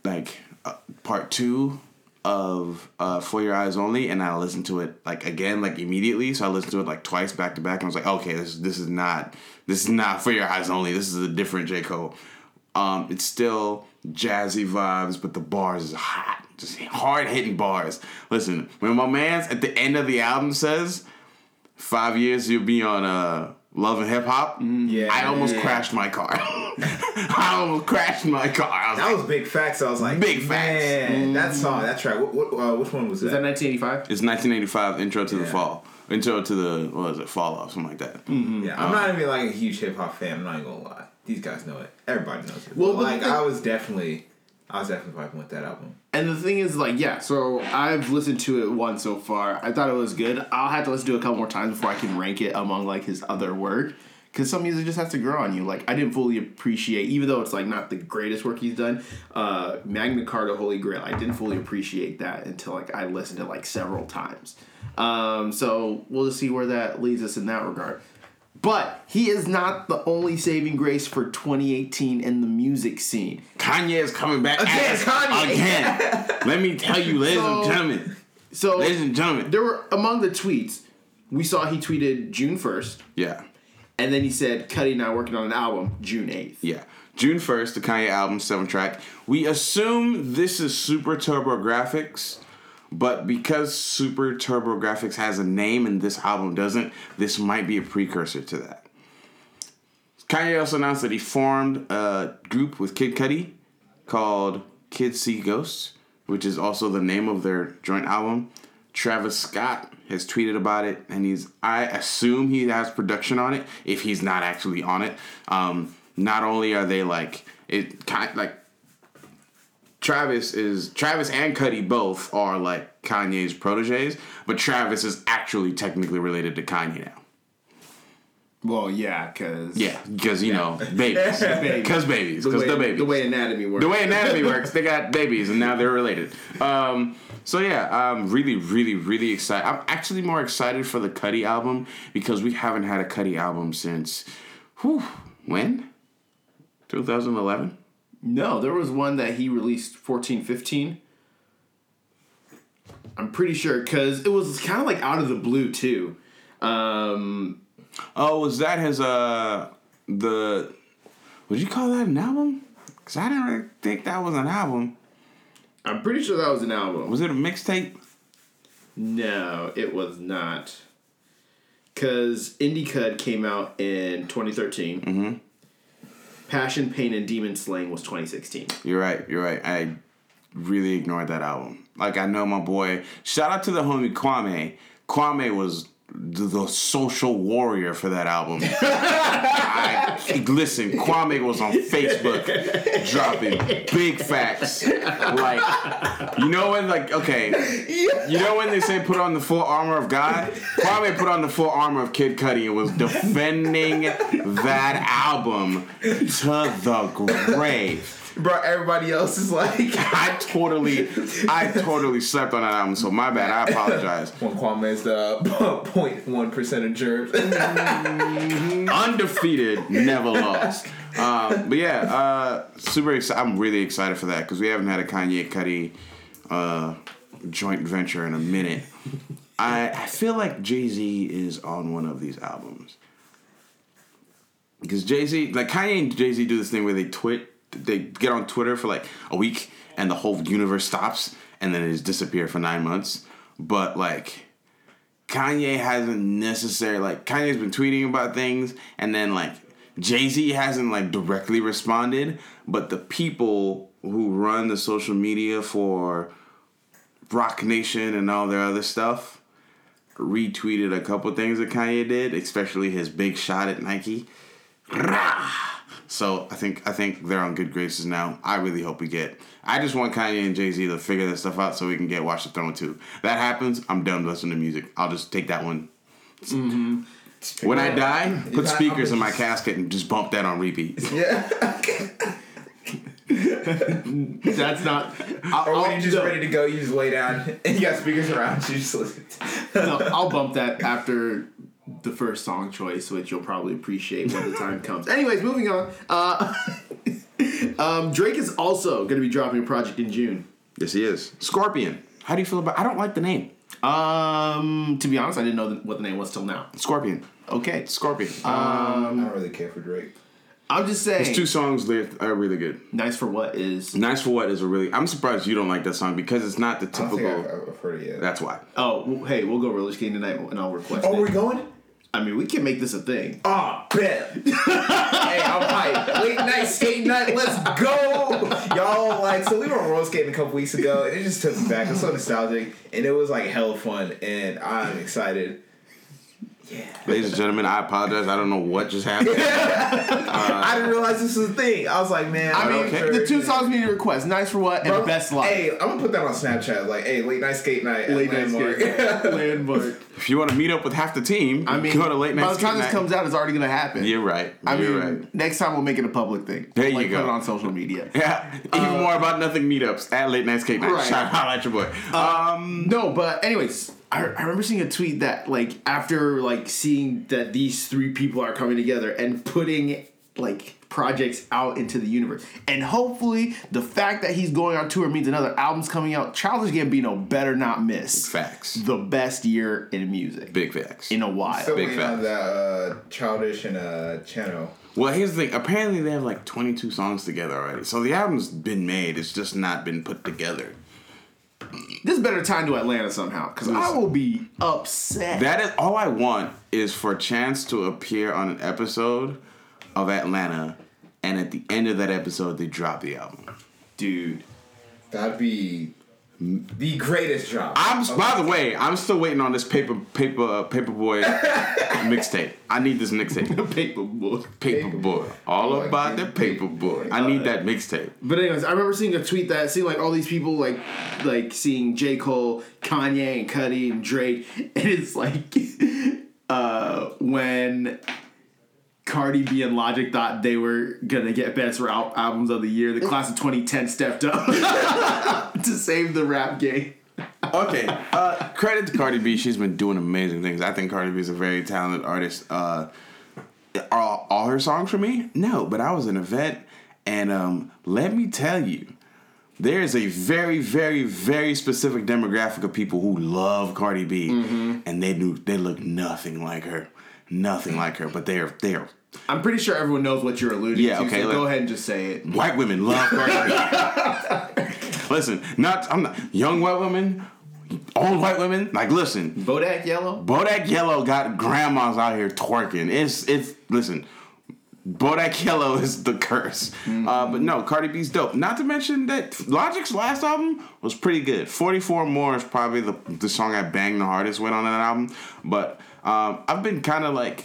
like uh, part two of uh, For Your Eyes Only, and I listened to it like again, like immediately. So I listened to it like twice back to back, and I was like, okay, this this is not this is not For Your Eyes Only. This is a different J Cole. Um, it's still jazzy vibes, but the bars is hot, just hard hitting bars. Listen, when my man's at the end of the album says, five years you'll be on uh, Love and Hip Hop," Yeah, I almost crashed my car. I almost crashed my car. Was That like, was big facts. I was like, Big facts. Man, that song, that track. What, what, uh, which one was Is that that? 1985? It's 1985 intro to the fall. Intro to the what was it? Fall off, something like that. Yeah, I'm not even like a huge hip hop fan. I'm not even gonna lie. These guys know it. Everybody knows it. Well, Well, but like the I was definitely, I was definitely vibing with that album. And the thing is, like, yeah, so I've listened to it once so far. I thought it was good. I'll have to listen to it a couple more times before I can rank it among, like, his other work. Because some music just has to grow on you. Like, I didn't fully appreciate, even though it's, like, not the greatest work he's done, uh, Magna Carta Holy Grail, I didn't fully appreciate that until, like, I listened to, like, several times. Um, so we'll just see where that leads us in that regard. But he is not the only saving grace for 2018 in the music scene. Kanye is coming back Again, Kanye. again. Let me tell you, ladies So- and gentlemen, So ladies and gentlemen. there were among the tweets we saw he tweeted June first, Yeah, and then he said Cudi and I working on an album June eighth. yeah. June first, the Kanye album, seven track. We assume this is Super Turbo Graphics, but because Super Turbo Graphics has a name and this album doesn't, this might be a precursor to that. Kanye also announced that he formed a group with Kid Cudi called Kids See Ghosts, which is also the name of their joint album. Travis Scott has tweeted about it, and he's I assume he has production on it if he's not actually on it. Um, not only are they like it like Travis is Travis and Cudi both are like Kanye's proteges, but Travis is actually technically related to Kanye now. Well, yeah, because Yeah, because you know babies, because babies, because way, the babies, the way anatomy works. the way anatomy works, they got babies and now they're related. Um, so yeah, I'm really, really, really excited. I'm actually more excited for the Cudi album because we haven't had a Cudi album since, whew, when? 2011. No, there was one that he released 14, 15. I'm pretty sure because it was kind of like out of the blue too. Um, Oh, was that his uh the? Would you call that an album? Cause I didn't really think that was an album. I'm pretty sure that was an album. Was it a mixtape? No, it was not. Because Indicud came out in 2013. Mm-hmm. Passion, Pain, and Demon Slaying was 2016. You're right. You're right. I really ignored that album. Like I know my boy. Shout out to the homie Kwame. Kwame was the, social warrior for that album. I, listen, Kwame was on Facebook dropping big facts. Like, you know when, like, okay, you know when they say put on the full armor of God? Kwame put on the full armor of Kid Cudi and was defending that album to the grave. Bro, everybody else is like I totally, I totally slept on that album, so my bad. I apologize. when Kwame's the 0.1 percent of germs. undefeated, never lost. Um, but yeah, uh, super excited. I'm really excited for that because we haven't had a Kanye Cudi uh, joint venture in a minute. I I feel like Jay Z is on one of these albums because Jay Z, like Kanye and Jay Z, do this thing where they twit, they get on Twitter for like a week and the whole universe stops and then it just disappear for nine months. But like. Kanye hasn't necessarily like Kanye's been tweeting about things and then like Jay Z hasn't like directly responded, but the people who run the social media for Roc Nation and all their other stuff retweeted a couple things that Kanye did, especially his big shot at Nike. Rah! So I think I think they're on good graces now. I really hope we get. I just want Kanye and Jay Z to figure this stuff out so we can get Watch the Throne too. That happens, I'm done listening to music. I'll just take that one. Mm-hmm. When I die, put speakers in my casket and just bump that on repeat. yeah. That's not. I'll, Or when I'll- you're just no, ready to go, you just lay down and you got speakers around you. Just listen. no, I'll bump that after the first song choice, which you'll probably appreciate when the time comes. Anyways, moving on. Uh, um, Drake is also going to be dropping a project in June. Yes, he is. Scorpion. How do you feel about? I don't like the name. Um, to be honest, I didn't know what the name was till now. Scorpion. Okay, Scorpion. I don't really care for Drake. I'm just saying. His two songs they are really good. nice for what is? Nice for what is a really. I'm surprised you don't like that song because it's not the I don't think I've, typical. I've heard it yet. That's why. Oh, well, hey, we'll go roller skating tonight, and I'll request oh, it. we're going? I mean, we can make this a thing. Oh, bet. hey, I'm hyped. Late night skate night, let's go. Y'all, like, so we were on roller skating a couple weeks ago, and it just took me back. It's so nostalgic, and it was like hella fun, and I'm excited. Yeah. Ladies and gentlemen, I apologize. I don't know what just happened. Uh, I didn't realize this was a thing. I was like, man, I mean, okay. the two songs we need to request: "Nice for What" and Bro, "Best Life." Hey, I'm gonna put that on Snapchat. Like, hey, late night skate night. at Late night Landmark. skate landmark. if you want to meet up with half the team, I mean, go to late night. by the time skate this night. comes out, it's already gonna happen. You're right. I You're mean, right. next time we'll make it a public thing. There you like, go. Put it on social media. Yeah, even uh, more about nothing meetups at late night skate night. Right. Shout out at your boy. Uh, um, No, but anyways, I, I remember seeing a tweet that like after like seeing that these three people are coming together and putting like projects out into the universe, and hopefully the fact that he's going on tour means another album's coming out. Childish Gambino better not miss facts. the best year in music Big facts. in a while. Still Big waiting on facts. that uh, childish and uh, Chano. Well, here's the thing. Apparently, they have like 22 songs together already. So the album's been made. It's just not been put together. This better time to Atlanta somehow, because I will be upset. That is all I want is for Chance to appear on an episode of Atlanta, and at the end of that episode, they drop the album. dude. That'd be the greatest job. I'm. By the way, I'm still waiting on this paper paper uh, paperboy mixtape. I need this mixtape. Paperboy. Paperboy. All Boy, All about the paperboy. paperboy. I need that mixtape. But anyways, I remember seeing a tweet that seeing like all these people like like seeing J. Cole, Kanye, and Cudi and Drake, and it's like uh when Cardi B and Logic thought they were gonna get best rap albums of the year. The class of 2010 stepped up to save the rap game. Okay. Uh, credit to Cardi B. She's been doing amazing things. I think Cardi B is a very talented artist. Uh, are all, all her songs for me? No, but I was in an event, and um, let me tell you, there is a very, very, very specific demographic of people who love Cardi B, and they do they look nothing like her, nothing like her. But they're they're I'm pretty sure everyone knows what you're alluding Yeah, to. okay, so let- go ahead and just say it. white women love Cardi B. listen, not I'm not young white women, old white women. Like, listen, Bodak Yellow. Bodak Yellow got grandmas out here twerking. It's it's listen. Bodak Yellow is the curse. Uh, but no, Cardi B's dope. Not to mention that Logic's last album was pretty good. 44 More is probably the, the song I banged the hardest with on that album. But Um, I've been kind of like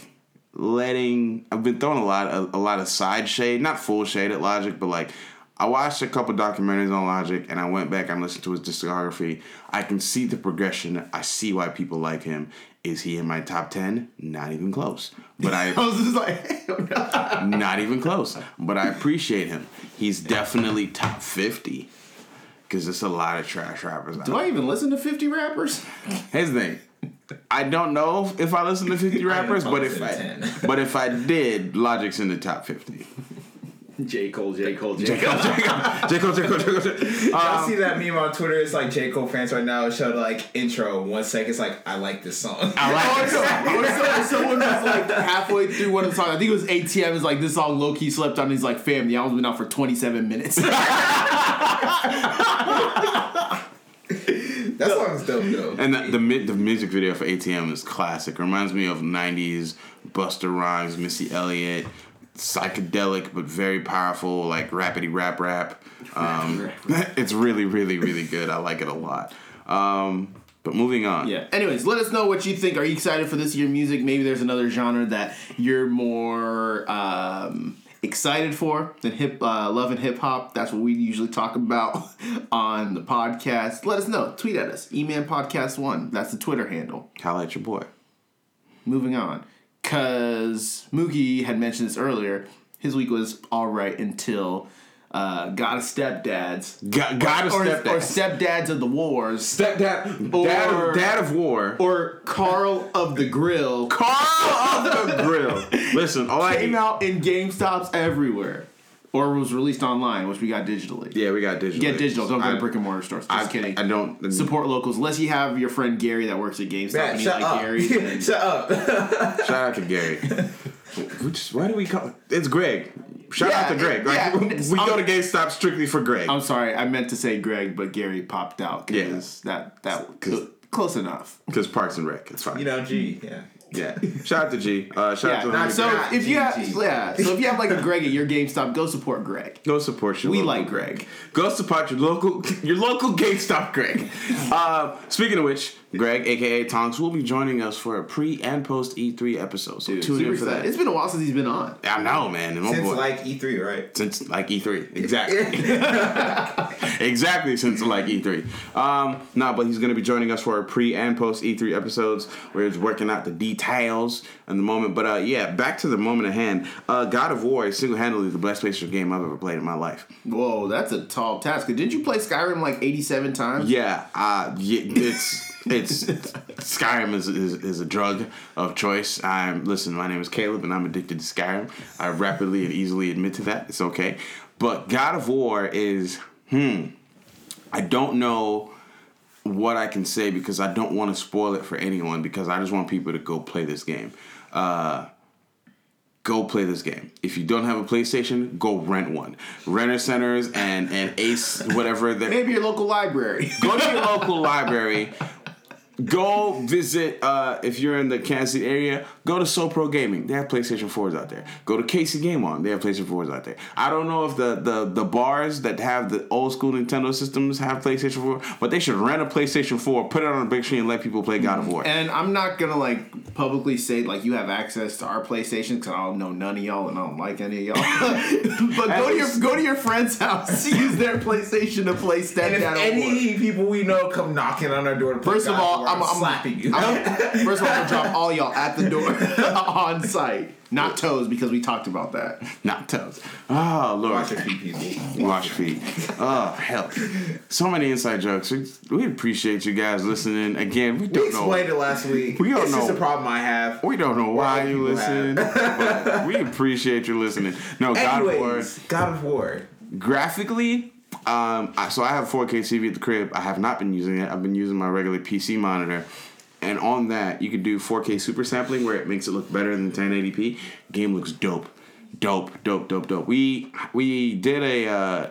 letting. I've been throwing a lot of a lot of side shade, not full shade at Logic, but like I watched a couple documentaries on Logic, and I went back and listened to his discography. I can see the progression. I see why people like him. Is he in my top ten? Not even close. But I I was just like, not even close. But I appreciate him. He's definitely top fifty. Cause there's a lot of trash rappers. Do I even listen to 50 rappers? Here's the thing. I don't know if I listen to 50 rappers, but if I, but if I did, Logic's in the top 50. J Cole, J Cole, J J. Cole. Cole, J. Cole, J. Cole, J. Cole, J. Cole, J. Cole. Y'all Um, see that meme on Twitter? It's like J Cole fans right now. It showed like intro one second. It's like I like this song. I like this. Or so- someone was like halfway through one of the songs. I think it was ATM. Is like this song low key slept on. He's like, fam, the album's been out for 27 minutes. That song's dope though. And the, the the music video for ATM is classic. Reminds me of '90s Busta Rhymes, Missy Elliott, psychedelic but very powerful, like rapidy rap rap. Um, it's really, really, really good. I like it a lot. Um, but moving on. yeah. Anyways, let us know what you think. Are you excited for this year music? Maybe there's another genre that you're more um, excited for than hip uh, love and hip hop. That's what we usually talk about on the podcast. Let us know. Tweet at us. Eman Podcast One. That's the Twitter handle. Holla at your boy. moving on because Mookie had mentioned this earlier. His week was all right until uh, got a stepdads Got, got a or, stepdad. or stepdads of the wars Stepdad, Or- dad, of, dad of war. or Carl of the Grill Carl of the Grill. Listen, all I came out in GameStops everywhere or was released online, which we got digitally. Yeah, we got digital. Get digital. Don't go I- to brick and mortar stores. Just I, kidding. I don't Support locals unless you have your friend Gary that works at GameStop Man, and you shut like up. Gary. then- shut up. Shout out to Gary. Which why do we call it's Greg? Shout out to Greg. Like yeah, we go to I'm- GameStop strictly for Greg. I'm sorry, I meant to say Greg, but Gary popped out because that that 'Cause- close enough. Because Parks and Rec, it's fine. you know, G. Yeah. yeah. Shout out to G. Uh, shout out to not So Greg. If you have GG. yeah, so if you have like a Greg at your GameStop, go support Greg. Go support your We local like Greg. Go support your local your local GameStop Greg. Uh, speaking of which, Greg, aka Tonks, will be joining us for a pre and post E3 episode. So tune in for excited. that. It's been a while since he's been on. I know, man. And Since boy, like E3, right? since like E3. Exactly. exactly since like E3. Um, no, but he's going to be joining us for a pre and post E3 episodes where he's working out the details in the moment. But uh, yeah, back to the moment at hand. Uh, God of War is single handedly the best PlayStation game I've ever played in my life. Whoa, that's a tall task. Didn't you play Skyrim like 87 times? Yeah, uh, yeah it's. It's Skyrim is, is is a drug of choice. I'm listen. My name is Caleb, and I'm addicted to Skyrim. I rapidly and easily admit to that. It's okay, but God of War is hmm. I don't know what I can say because I don't want to spoil it for anyone because I just want people to go play this game. Uh, go play this game. If you don't have a PlayStation, go rent one. Renter centers and and Ace whatever. Maybe your local library. go to your local library. Go visit uh, if you're in the Kansas City area. Go to Soul Pro Gaming. They have PlayStation 4s out there. Go to Casey Game On. They have PlayStation 4s out there. I don't know if the, the the bars that have the old school Nintendo systems have PlayStation 4, but they should rent a PlayStation 4, put it on a big screen, and let people play God of War. And I'm not gonna like publicly say like you have access to our PlayStation because I don't know none of y'all and I don't like any of y'all. but go to your go to your friend's house, use their PlayStation to play Step And if Dad War. any people we know come knocking on our door to play First of God all, War, I'm, I'm slapping you. I'm- first of all, I'm gonna drop all y'all at the door on site, not toes because we talked about that. Not toes. Oh Lord. Watch your feet, people. Wash your feet. Oh hell. So many inside jokes. We, we appreciate you guys listening. Again, we We don't know. explained it last week. We don't it's just know. a problem I have. We don't know why Why you listen, but we appreciate you listening. No, God of War, God of War. graphically, um, I, so I have 4K TV at the crib. I have not been using it. I've been using my regular PC monitor. And on that, you could do 4K super sampling where it makes it look better than 1080p. Game looks dope. Dope, dope, dope, dope. We we did a uh,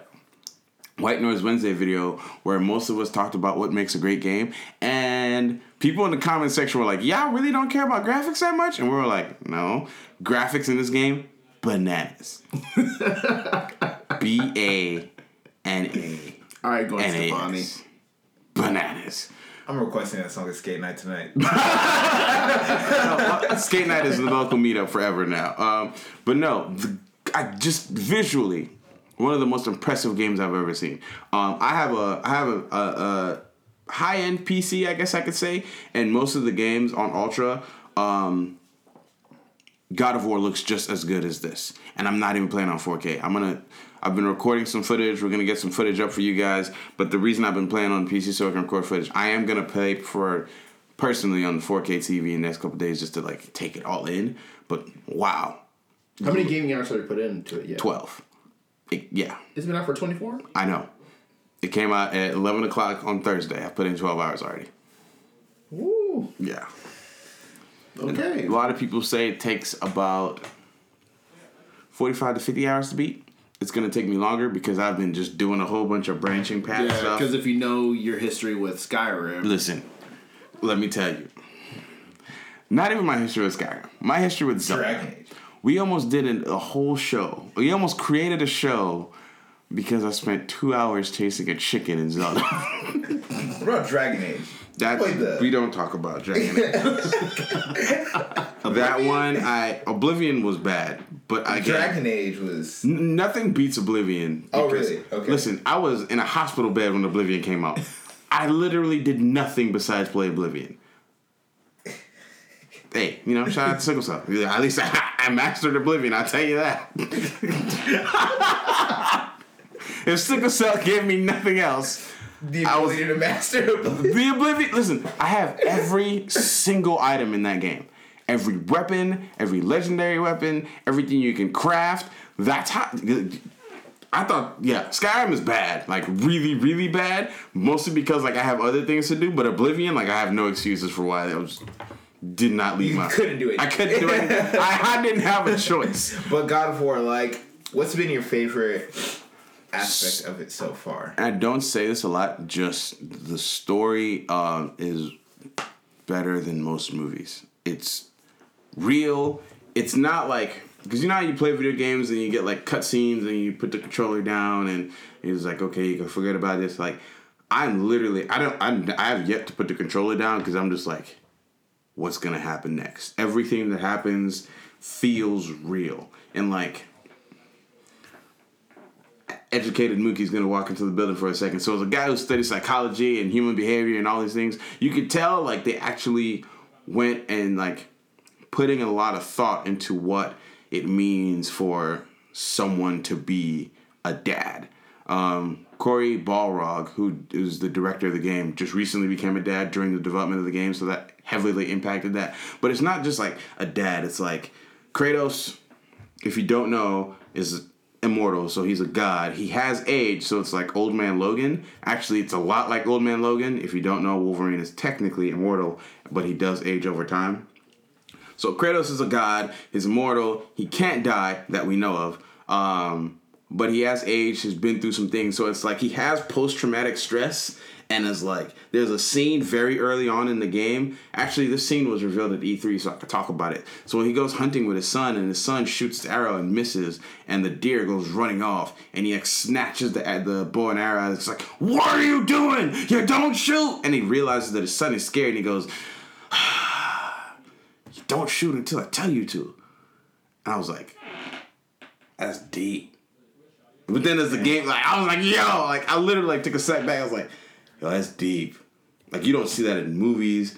White Noise Wednesday video where most of us talked about what makes a great game, and people in the comment section were like, "Y'all really don't care about graphics that much," and we were like, "No, graphics in this game, bananas." B A N A All right, going N A Stefani. Bananas. I'm requesting that song at Skate Night tonight. Skate night is the local meetup forever now. Um, but no, the, I just visually one of the most impressive games I've ever seen. Um, I have a I have a, a, a high end PC, I guess I could say, and most of the games on Ultra. Um, God of War looks just as good as this, and I'm not even playing on 4K. I'm gonna. I've been recording some footage. We're gonna get some footage up for you guys. But the reason I've been playing on PC so I can record footage, I am gonna play for personally on the 4K TV in the next couple days just to like take it all in. But wow, How many gaming hours have you put into it yet? 12. It- yeah, It's been out for 24? I know. It came out at 11 o'clock on Thursday. I put in 12 hours already. Woo. Yeah. Okay. A lot of people say it takes about 45 to 50 hours to beat. It's to take me longer because I've been just doing a whole bunch of branching path Yeah, stuff. because if you know your history with Skyrim, Listen, let me tell you. Not even my history with Skyrim. My history with Zelda. Dragon Age. We almost did an, a whole show. We almost created a show because I spent two hours chasing a chicken in Zelda. What about Dragon Age? That we don't talk about Dragon Age. that one, I Oblivion was bad, but I get Dragon Age was. N- Nothing beats Oblivion. Oh, really? Okay. Listen, I was in a hospital bed when Oblivion came out. I literally did nothing besides play Oblivion. Hey, you know, shout out to Sickle Cell. Yeah, At least I, I mastered Oblivion, I'll tell you that. if Sickle Cell gave me nothing else, The I was- ability to master. the Oblivion. Listen, I have every single item in that game. Every weapon, every legendary weapon, everything you can craft. That's how. I thought, yeah, Skyrim is bad, like really, really bad. Mostly because like I have other things to do, but Oblivion, like I have no excuses for why that was. Did not leave You my. couldn't do it. I couldn't do it. I, I didn't have a choice. But God of War, like, what's been your favorite aspect of it so far? I don't say this a lot. Just the story um, is better than most movies. It's real. It's not like because you know how you play video games and you get like cutscenes and you put the controller down and it's like okay you can forget about this. Like I'm literally I don't I'm, I have yet to put the controller down because I'm just like what's gonna happen next. Everything that happens feels real and like educated Mookie's gonna walk into the building for a second. So as a guy who studies psychology and human behavior and all these things, you could tell like they actually went and like putting a lot of thought into what it means for someone to be a dad. Um, Cory Barlog, who is the director of the game, just recently became a dad during the development of the game, so that heavily impacted that. But it's not just like a dad; it's like Kratos if you don't know, is immortal, so he's a god. He has age, so it's like Old Man Logan. Actually, it's a lot like Old Man Logan. If you don't know, Wolverine is technically immortal, but he does age over time. So Kratos is a god, he's immortal, he can't die that we know of. Um, but he has aged, he's been through some things. So it's like he has post traumatic stress and is like there's a scene very early on in the game. Actually, this scene was revealed at E3, so I could talk about it. So when he goes hunting with his son, and his son shoots the arrow and misses, and the deer goes running off, and he like snatches the the bow and arrow. And it's like, what are you doing? You don't shoot! And he realizes that his son is scared, and he goes, "You don't shoot until I tell you to." And I was like, that's deep. But then as the game, like I was like, yo, like I literally like took a step back. I was like, yo, that's deep. Like you don't see that in movies.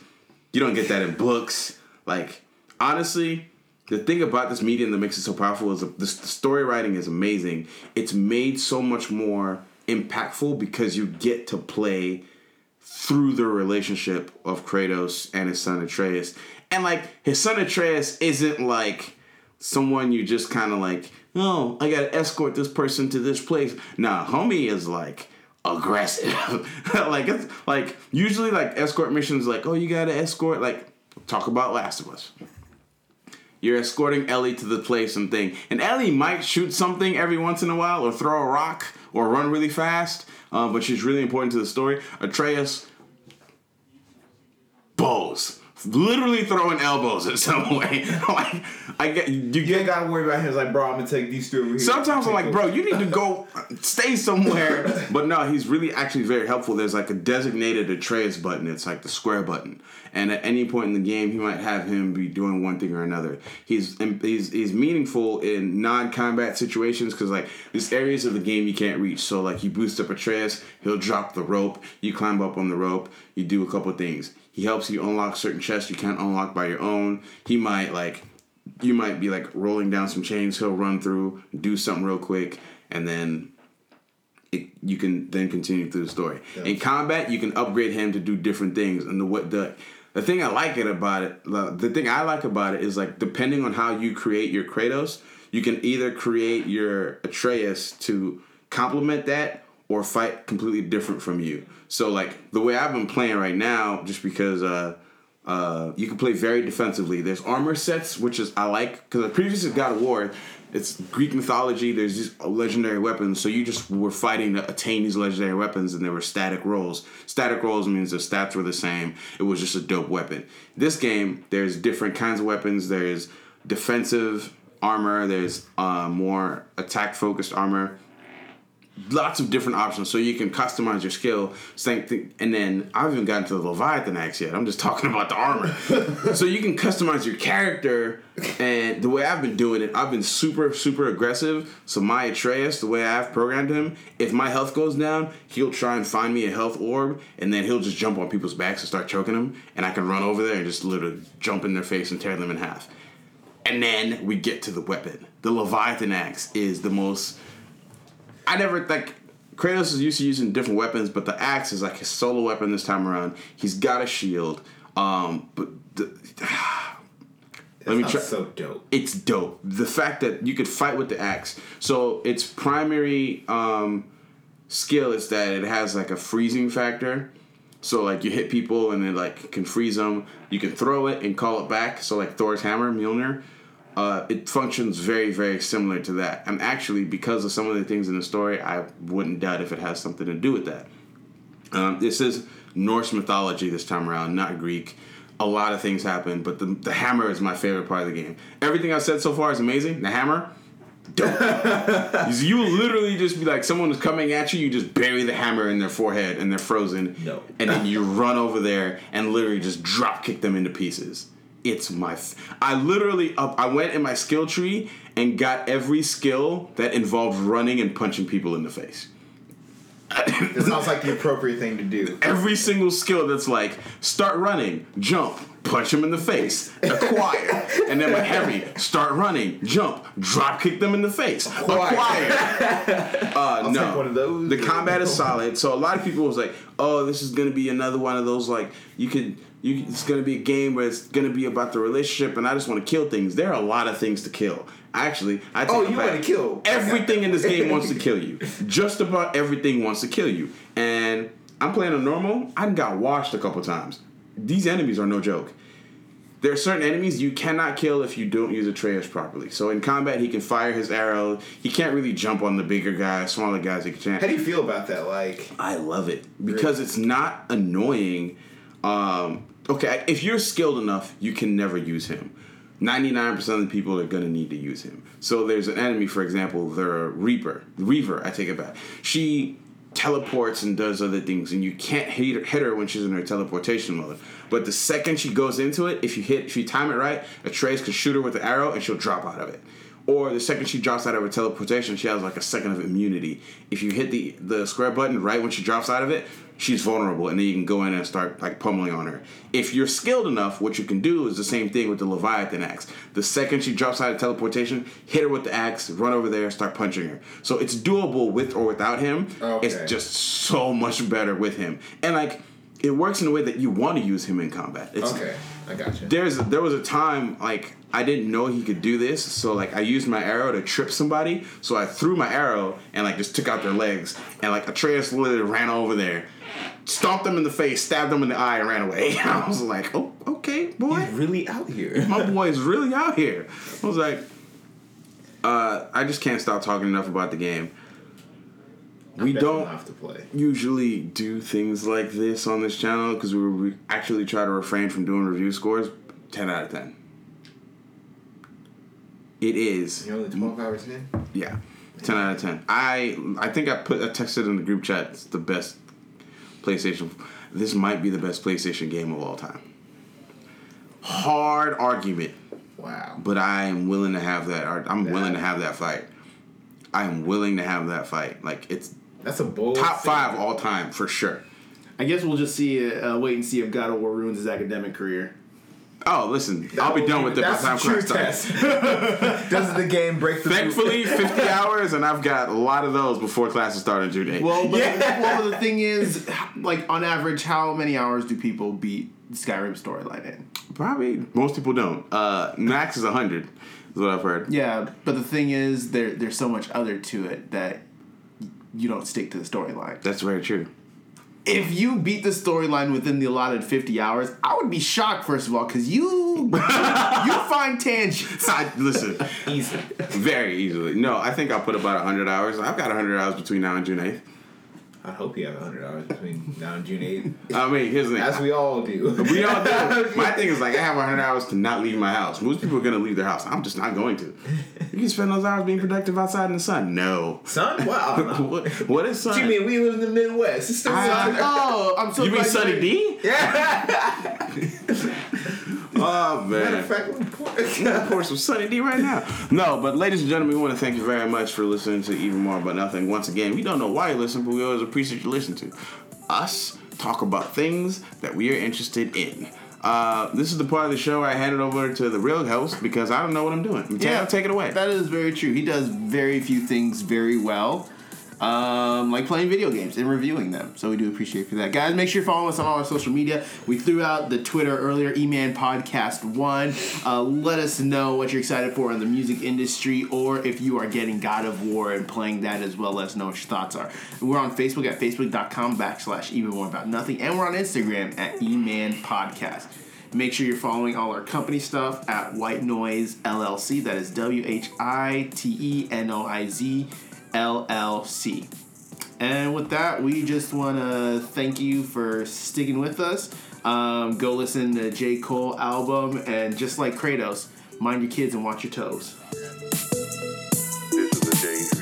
You don't get that in books. Like honestly, the thing about this medium that makes it so powerful is the, the story writing is amazing. It's made so much more impactful because you get to play through the relationship of Kratos and his son Atreus. And like his son Atreus isn't like someone you just kind of like, oh, I gotta escort this person to this place. Nah, homie is like aggressive. like it's like usually like escort missions like, oh, you gotta escort like talk about Last of Us. You're escorting Ellie to the place and thing. And Ellie might shoot something every once in a while or throw a rock or run really fast, uh, but she's really important to the story. Atreus, bows, literally throwing elbows in some way. like I get you You get ain't gotta worry about him. It's like, bro, I'm gonna take these two over here. Sometimes I'm like, bro, you need to go stay somewhere. But no, he's really actually very helpful. There's like a designated Atreus button. It's like the square button. And at any point in the game, he might have him be doing one thing or another. He's he's he's meaningful in non-combat situations because like there's areas of the game you can't reach. So like you boost up Atreus, he'll drop the rope. You climb up on the rope. You do a couple things. He helps you unlock certain chests you can't unlock by your own. He might like you might be like rolling down some chains. He'll run through do something real quick and then it, you can then continue through the story. In combat you can upgrade him to do different things. And the what the the thing i like it about it the, the thing i like about it is like depending on how you create your kratos you can either create your atreus to complement that or fight completely different from you so like the way i've been playing right now just because uh uh, you can play very defensively. There's armor sets, which is I like because the previous is God of War. It's Greek mythology. There's these legendary weapons, so you just were fighting to attain these legendary weapons, and there were static rolls. Static rolls means the stats were the same. It was just a dope weapon. This game, there's different kinds of weapons. There's defensive armor. There's uh, more attack focused armor lots of different options so you can customize your skill. Same thing and then i haven't gotten to the leviathan axe yet. I'm just talking about the armor. So you can customize your character and the way i've been doing it i've been super super aggressive. So my atreus the way i've programmed him if my health goes down he'll try and find me a health orb and then he'll just jump on people's backs and start choking them and i can run over there and just literally jump in their face and tear them in half. And then we get to the weapon. The leviathan axe is the most I never like Kratos is used to using different weapons, but the axe is like his solo weapon this time around. He's got a shield, um, but the, let me try. so dope. It's dope. The fact that you could fight with the axe. So its primary um, skill is that it has like a freezing factor. So like you hit people and it like can freeze them. You can throw it and call it back. So like Thor's hammer, Mjolnir, uh, it functions very very similar to that. And actually, because of some of the things in the story, I wouldn't doubt if it has something to do with that. Um, this is Norse mythology this time around, not Greek. A lot of things happen, but the, the hammer is my favorite part of the game. Everything I've said so far is amazing. The hammer, dope. you literally just be like, someone is coming at you, you just bury the hammer in their forehead and they're frozen. No. And then you run over there and literally just drop kick them into pieces. It's my. F- I literally up. I went in my skill tree and got every skill that involved running and punching people in the face. It sounds like the appropriate thing to do. every single skill that's like start running, jump, punch them in the face, acquire, and then with heavy, start running, jump, drop kick them in the face, acquire. Uh, no, take one of those. the combat is solid. So a lot of people was like, "Oh, this is gonna be another one of those like you could." You, it's gonna be a game where it's gonna be about the relationship, and I just want to kill things. There are a lot of things to kill. Actually, I take Oh, you back. wanna kill. everything in this game wants to kill you. Just about everything wants to kill you. And I'm playing on normal. I got washed a couple times. These enemies are no joke. There are certain enemies you cannot kill if you don't use Atreus properly. So in combat, he can fire his arrow. He can't really jump on the bigger guys, smaller guys. He can't. How do you feel about that? Like, I love it because it's not annoying. Um, okay, if you're skilled enough, you can never use him. 99% of the people are going to need to use him. So there's an enemy, for example, the Reaper. Reaver, I take it back. She teleports and does other things, and you can't hit her, hit her when she's in her teleportation mode. But the second she goes into it, if you hit, if you time it right, Atreus can shoot her with the arrow, and she'll drop out of it. Or the second she drops out of her teleportation, she has like a second of immunity. If you hit the the square button right when she drops out of it, she's vulnerable, and then you can go in and start like pummeling on her. If you're skilled enough, what you can do is the same thing with the Leviathan axe. The second she drops out of teleportation, hit her with the axe, run over there, start punching her. So it's doable with or without him. Okay. It's just so much better with him, and like it works in a way that you want to use him in combat. It's, okay, I got you. there's there was a time like I didn't know he could do this, so like I used my arrow to trip somebody. So I threw my arrow and like just took out their legs, and like Atreus literally ran over there, stomped them in the face, stabbed them in the eye, and ran away. I was like, oh, okay, boy, He's really out here. my boy is really out here. I was like, uh, I just can't stop talking enough about the game. We don't have to play. usually do things like this on this channel because we, we actually try to refrain from doing review scores. Ten out of ten. It is. You're only twelve hours in. Yeah, ten out of ten. I I think I put I texted in the group chat. It's the best PlayStation. This might be the best PlayStation game of all time. Hard argument, Wow. but I am willing to have that. I'm willing to have that fight. I am willing to have that fight. Like it's That's a bold. top five statement. all time for sure. I guess we'll just see, uh, wait and see if God of War ruins his academic career. Oh, listen, I'll be done with be- it by the time That's the class starts. test. Does the game break the? Thankfully, 50 hours, and I've got a lot of those before classes start in June 8th. Well, but, Yeah. well, the thing is, like on average, how many hours do people beat Skyrim storyline in? Probably most people don't. Uh, max is 100, is what I've heard. Yeah, but the thing is, there there's so much other to it that you don't stick to the storyline. That's very true. If you beat the storyline within the allotted 50 hours, I would be shocked first of all because you you find tangents. I, listen, Easy. very easily. No, I think I'll put about 100 hours. I've got 100 hours between now and June 8th. I hope you have hundred hours between now and June eighth, I mean, here's the thing. as we all do. We all do. My thing is like I have 100 hours to not leave my house. Most people are gonna leave their house. I'm just not going to. You can spend those hours being productive outside in the sun. No. Sun? wow. what, what is sun? What you mean we live in the Midwest? It's still I- sun. oh, I'm so You mean Sunny D? Yeah. Oh man. Matter man. of fact, pour- Of course, some Sunny D right now. No, but ladies and gentlemen, we want to thank you very much for listening to Even More About Nothing. Once again, we don't know why you listen, but we always appreciate you listening to us talk about things that we are interested in. Uh, this is the part of the show where I hand it over to the real host because I don't know what I'm doing. Mateo, take it away. That is very true. He does very few things very well, um, like playing video games and reviewing them. So we do appreciate for that, guys. Make sure you follow us on all our social media. We threw out the Twitter earlier, E-Man Podcast One. Uh, let us know what you're excited for in the music industry, or if you are getting God of War and playing that as well. Let us know what your thoughts are. We're on Facebook at facebook.com backslash even more about nothing, and we're on Instagram at E-Man Podcast. Make sure you're following all our company stuff at White Noise LLC. That is W H I T E N O I Z L L C. And with that, we just want to thank you for sticking with us. Um, go listen to J. Cole album, and just like Kratos, mind your kids and watch your toes. This is a